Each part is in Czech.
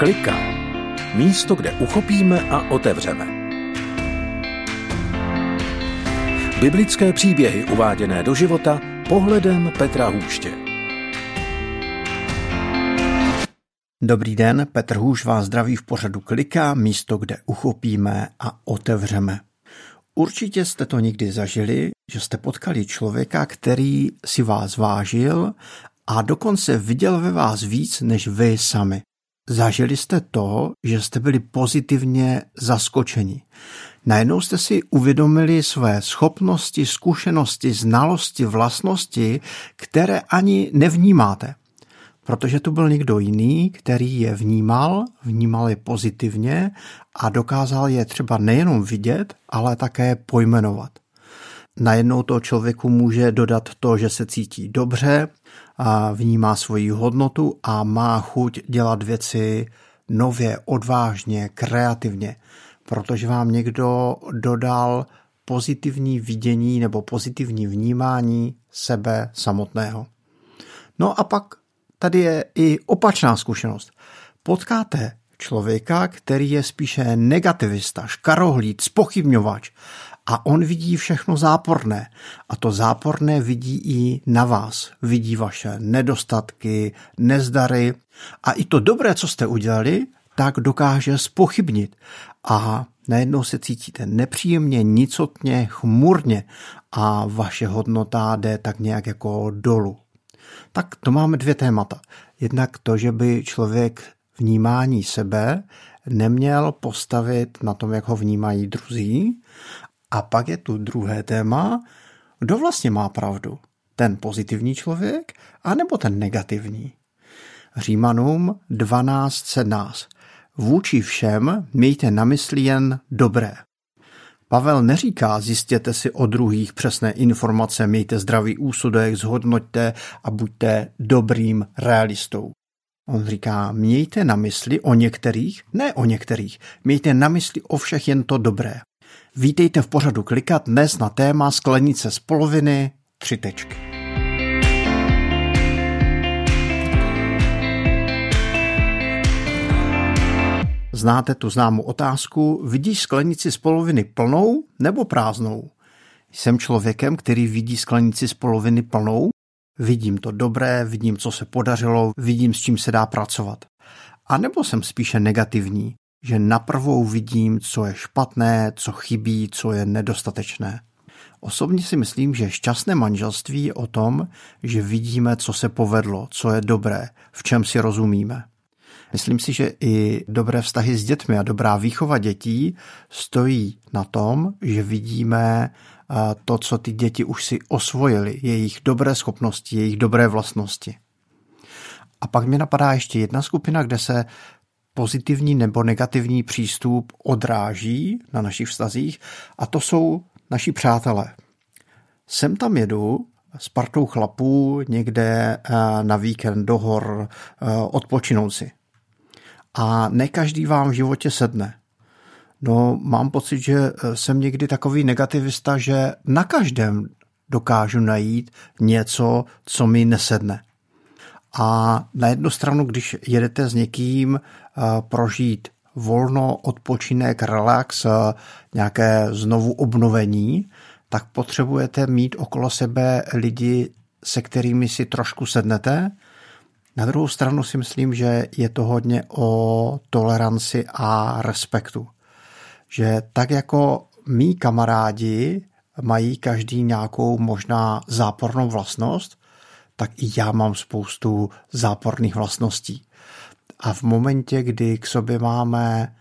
Klika. Místo, kde uchopíme a otevřeme. Biblické příběhy uváděné do života pohledem Petra Hůště. Dobrý den, Petr Hůš vás zdraví v pořadu Klika, místo, kde uchopíme a otevřeme. Určitě jste to někdy zažili, že jste potkali člověka, který si vás vážil a dokonce viděl ve vás víc než vy sami. Zažili jste to, že jste byli pozitivně zaskočeni. Najednou jste si uvědomili své schopnosti, zkušenosti, znalosti, vlastnosti, které ani nevnímáte. Protože tu byl někdo jiný, který je vnímal, vnímal je pozitivně a dokázal je třeba nejenom vidět, ale také pojmenovat. Najednou to člověku může dodat to, že se cítí dobře, a vnímá svoji hodnotu a má chuť dělat věci nově, odvážně, kreativně, protože vám někdo dodal pozitivní vidění nebo pozitivní vnímání sebe samotného. No a pak tady je i opačná zkušenost. Potkáte člověka, který je spíše negativista, škarohlíd, spochybňovač a on vidí všechno záporné. A to záporné vidí i na vás. Vidí vaše nedostatky, nezdary a i to dobré, co jste udělali, tak dokáže spochybnit. A najednou se cítíte nepříjemně, nicotně, chmurně a vaše hodnota jde tak nějak jako dolů. Tak to máme dvě témata. Jednak to, že by člověk vnímání sebe neměl postavit na tom, jak ho vnímají druzí a pak je tu druhé téma, kdo vlastně má pravdu? Ten pozitivní člověk, anebo ten negativní? Římanům 12.17. Vůči všem mějte na mysli jen dobré. Pavel neříká, zjistěte si o druhých přesné informace, mějte zdravý úsudek, zhodnoťte a buďte dobrým realistou. On říká, mějte na mysli o některých, ne o některých, mějte na mysli o všech jen to dobré. Vítejte v pořadu Klikat dnes na téma sklenice z poloviny tři tečky. Znáte tu známou otázku, vidíš sklenici z poloviny plnou nebo prázdnou? Jsem člověkem, který vidí sklenici z poloviny plnou, vidím to dobré, vidím, co se podařilo, vidím, s čím se dá pracovat. A nebo jsem spíše negativní, že naprvou vidím, co je špatné, co chybí, co je nedostatečné. Osobně si myslím, že šťastné manželství je o tom, že vidíme, co se povedlo, co je dobré, v čem si rozumíme. Myslím si, že i dobré vztahy s dětmi a dobrá výchova dětí stojí na tom, že vidíme to, co ty děti už si osvojili, jejich dobré schopnosti, jejich dobré vlastnosti. A pak mě napadá ještě jedna skupina, kde se pozitivní nebo negativní přístup odráží na našich vztazích a to jsou naši přátelé. Sem tam jedu s partou chlapů někde eh, na víkend do hor eh, odpočinout si. A ne každý vám v životě sedne. No, mám pocit, že eh, jsem někdy takový negativista, že na každém dokážu najít něco, co mi nesedne. A na jednu stranu, když jedete s někým prožít volno, odpočinek, relax, nějaké znovu obnovení, tak potřebujete mít okolo sebe lidi, se kterými si trošku sednete. Na druhou stranu si myslím, že je to hodně o toleranci a respektu. Že tak jako mý kamarádi mají každý nějakou možná zápornou vlastnost, tak i já mám spoustu záporných vlastností. A v momentě, kdy k sobě máme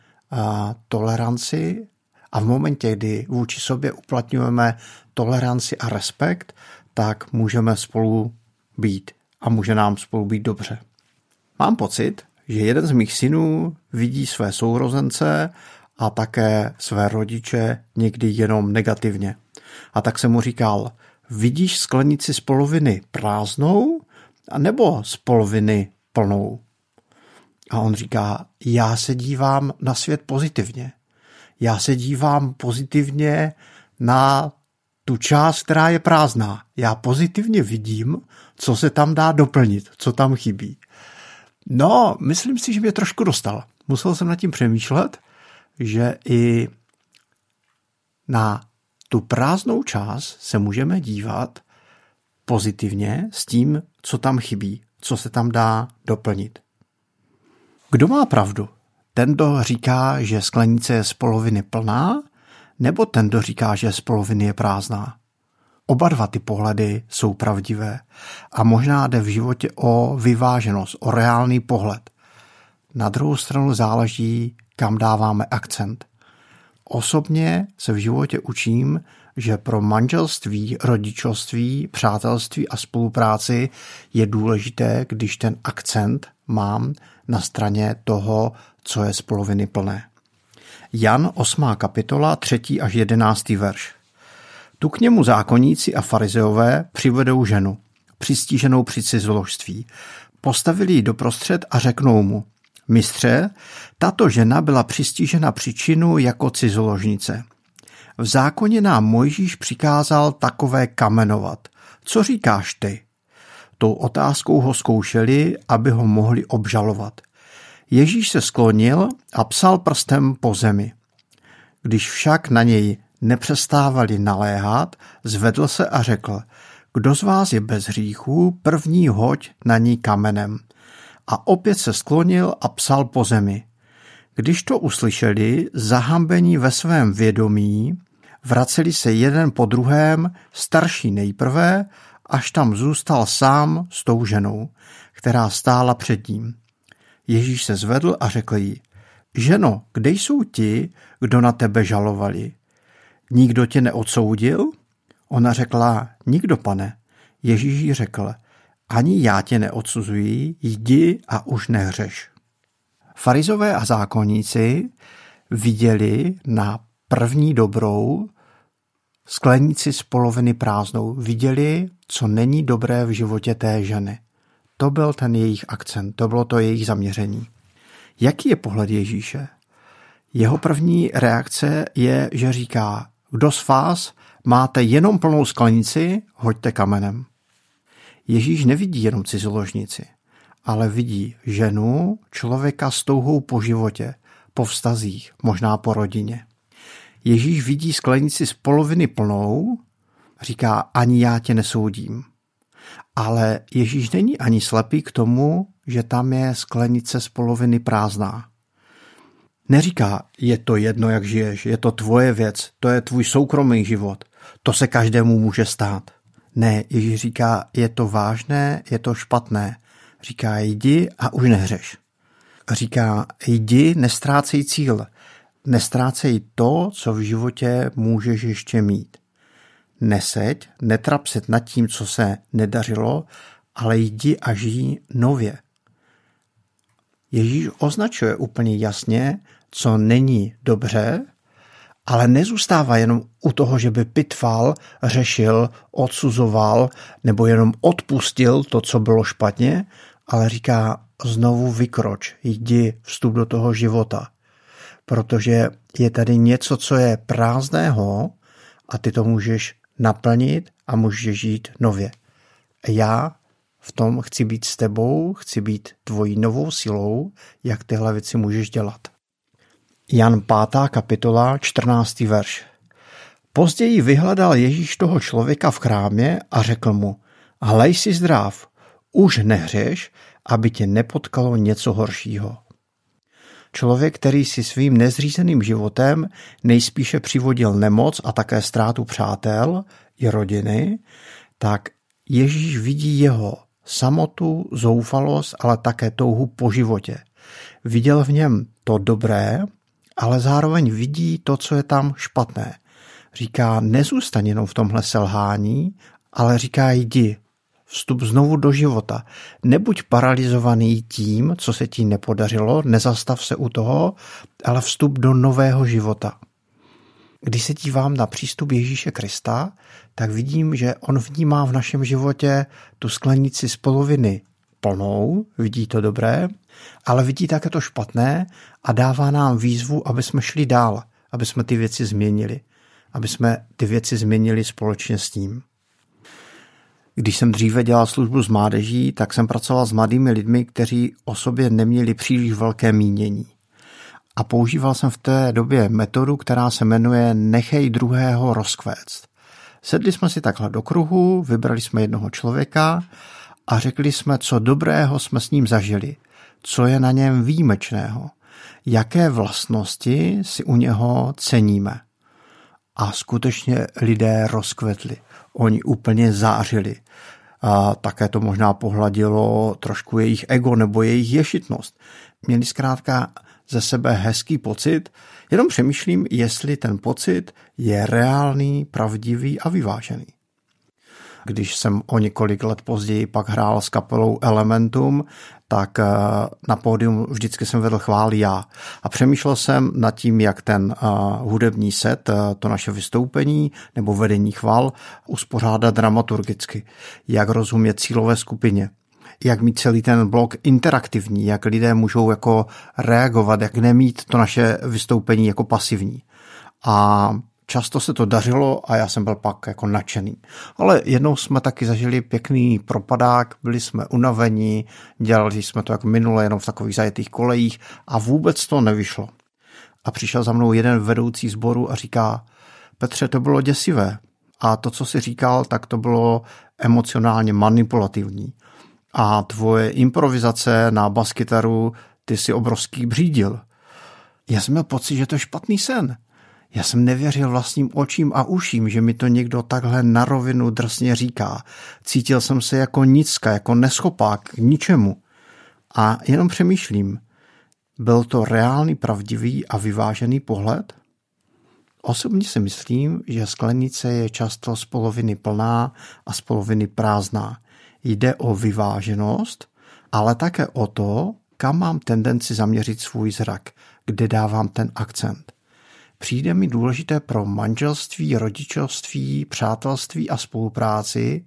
toleranci a v momentě, kdy vůči sobě uplatňujeme toleranci a respekt, tak můžeme spolu být a může nám spolu být dobře. Mám pocit, že jeden z mých synů vidí své sourozence a také své rodiče někdy jenom negativně. A tak jsem mu říkal, vidíš sklenici z poloviny prázdnou nebo z poloviny plnou? A on říká, já se dívám na svět pozitivně. Já se dívám pozitivně na tu část, která je prázdná. Já pozitivně vidím, co se tam dá doplnit, co tam chybí. No, myslím si, že mě trošku dostal. Musel jsem nad tím přemýšlet, že i na tu prázdnou část se můžeme dívat pozitivně s tím, co tam chybí, co se tam dá doplnit. Kdo má pravdu? Ten, kdo říká, že sklenice je z poloviny plná, nebo ten, kdo říká, že z poloviny je prázdná? Oba dva ty pohledy jsou pravdivé a možná jde v životě o vyváženost, o reálný pohled. Na druhou stranu záleží, kam dáváme akcent. Osobně se v životě učím, že pro manželství, rodičovství, přátelství a spolupráci je důležité, když ten akcent mám na straně toho, co je z poloviny plné. Jan 8. kapitola 3. až 11. verš. Tu k němu zákonníci a farizeové přivedou ženu, přistíženou při cizoložství. Postavili ji doprostřed a řeknou mu, mistře, tato žena byla přistížena příčinu jako cizoložnice. V zákoně nám Mojžíš přikázal takové kamenovat. Co říkáš ty? Tou otázkou ho zkoušeli, aby ho mohli obžalovat. Ježíš se sklonil a psal prstem po zemi. Když však na něj nepřestávali naléhat, zvedl se a řekl, kdo z vás je bez hříchů, první hoď na ní kamenem. A opět se sklonil a psal po zemi. Když to uslyšeli, zahambení ve svém vědomí, vraceli se jeden po druhém, starší nejprve, až tam zůstal sám s tou ženou, která stála před ním. Ježíš se zvedl a řekl jí, ženo, kde jsou ti, kdo na tebe žalovali? Nikdo tě neodsoudil? Ona řekla, nikdo, pane. Ježíš jí řekl, ani já tě neodsuzuji, jdi a už nehřeš. Farizové a zákonníci viděli na první dobrou sklenici z poloviny prázdnou. Viděli, co není dobré v životě té ženy. To byl ten jejich akcent, to bylo to jejich zaměření. Jaký je pohled Ježíše? Jeho první reakce je, že říká, kdo z vás máte jenom plnou sklenici, hoďte kamenem. Ježíš nevidí jenom cizoložnici, ale vidí ženu, člověka s touhou po životě, po vztazích, možná po rodině. Ježíš vidí sklenici z poloviny plnou, říká, ani já tě nesoudím. Ale Ježíš není ani slepý k tomu, že tam je sklenice z poloviny prázdná. Neříká, je to jedno, jak žiješ, je to tvoje věc, to je tvůj soukromý život, to se každému může stát. Ne, Ježíš říká, je to vážné, je to špatné. Říká, jdi a už nehřeš. Říká, jdi, nestrácej cíl, nestrácej to, co v životě můžeš ještě mít. Neseď, netrap se nad tím, co se nedařilo, ale jdi a žij nově. Ježíš označuje úplně jasně, co není dobře, ale nezůstává jenom u toho, že by pitval, řešil, odsuzoval nebo jenom odpustil to, co bylo špatně, ale říká znovu vykroč, jdi, vstup do toho života. Protože je tady něco, co je prázdného a ty to můžeš naplnit a můžeš žít nově. Já v tom chci být s tebou, chci být tvojí novou silou, jak tyhle věci můžeš dělat. Jan 5. kapitola, 14. verš. Později vyhledal Ježíš toho člověka v chrámě a řekl mu, hlej si zdrav, už nehřeš, aby tě nepotkalo něco horšího. Člověk, který si svým nezřízeným životem nejspíše přivodil nemoc a také ztrátu přátel i rodiny, tak Ježíš vidí jeho samotu, zoufalost, ale také touhu po životě. Viděl v něm to dobré, ale zároveň vidí to, co je tam špatné. Říká, nezůstaň jenom v tomhle selhání, ale říká, jdi, vstup znovu do života. Nebuď paralizovaný tím, co se ti nepodařilo, nezastav se u toho, ale vstup do nového života. Když se dívám na přístup Ježíše Krista, tak vidím, že on vnímá v našem životě tu sklenici z poloviny plnou, vidí to dobré, ale vidí také to špatné a dává nám výzvu, aby jsme šli dál, aby jsme ty věci změnili, aby jsme ty věci změnili společně s ním. Když jsem dříve dělal službu s mládeží, tak jsem pracoval s mladými lidmi, kteří o sobě neměli příliš velké mínění. A používal jsem v té době metodu, která se jmenuje Nechej druhého rozkvéct. Sedli jsme si takhle do kruhu, vybrali jsme jednoho člověka a řekli jsme, co dobrého jsme s ním zažili, co je na něm výjimečného, jaké vlastnosti si u něho ceníme. A skutečně lidé rozkvetli. Oni úplně zářili. A také to možná pohladilo trošku jejich ego nebo jejich ješitnost. Měli zkrátka ze sebe hezký pocit, jenom přemýšlím, jestli ten pocit je reálný, pravdivý a vyvážený. Když jsem o několik let později pak hrál s kapelou Elementum, tak eh, na pódium vždycky jsem vedl chvál já. A přemýšlel jsem nad tím, jak ten eh, hudební set, eh, to naše vystoupení nebo vedení chval uspořádat dramaturgicky, jak rozumět cílové skupině, jak mít celý ten blok interaktivní, jak lidé můžou jako reagovat, jak nemít to naše vystoupení jako pasivní. A často se to dařilo a já jsem byl pak jako nadšený. Ale jednou jsme taky zažili pěkný propadák, byli jsme unavení, dělali jsme to jako minule jenom v takových zajetých kolejích a vůbec to nevyšlo. A přišel za mnou jeden vedoucí sboru a říká, Petře, to bylo děsivé. A to, co si říkal, tak to bylo emocionálně manipulativní. A tvoje improvizace na baskytaru, ty si obrovský břídil. Já jsem měl pocit, že to je špatný sen. Já jsem nevěřil vlastním očím a uším, že mi to někdo takhle na rovinu drsně říká. Cítil jsem se jako nicka, jako neschopák k ničemu. A jenom přemýšlím, byl to reálný, pravdivý a vyvážený pohled? Osobně si myslím, že sklenice je často z poloviny plná a z poloviny prázdná. Jde o vyváženost, ale také o to, kam mám tendenci zaměřit svůj zrak, kde dávám ten akcent přijde mi důležité pro manželství, rodičovství, přátelství a spolupráci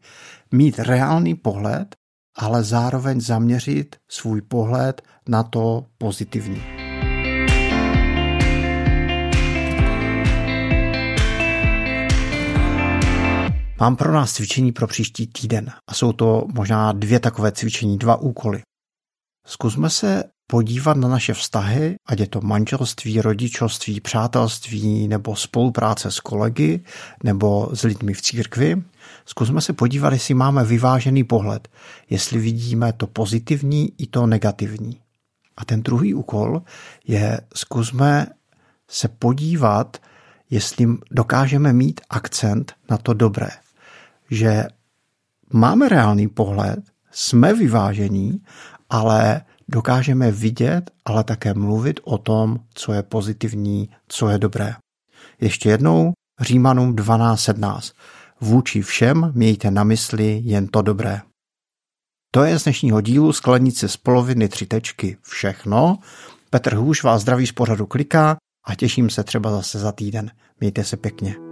mít reálný pohled, ale zároveň zaměřit svůj pohled na to pozitivní. Mám pro nás cvičení pro příští týden a jsou to možná dvě takové cvičení, dva úkoly. Zkusme se podívat na naše vztahy, ať je to manželství, rodičovství, přátelství nebo spolupráce s kolegy nebo s lidmi v církvi. Zkusme se podívat, jestli máme vyvážený pohled, jestli vidíme to pozitivní i to negativní. A ten druhý úkol je, zkusme se podívat, jestli dokážeme mít akcent na to dobré. Že máme reálný pohled, jsme vyvážení, ale dokážeme vidět, ale také mluvit o tom, co je pozitivní, co je dobré. Ještě jednou Římanům 12.17. Vůči všem mějte na mysli jen to dobré. To je z dnešního dílu Sklenice z poloviny tři tečky všechno. Petr Hůš vás zdraví z pořadu kliká a těším se třeba zase za týden. Mějte se pěkně.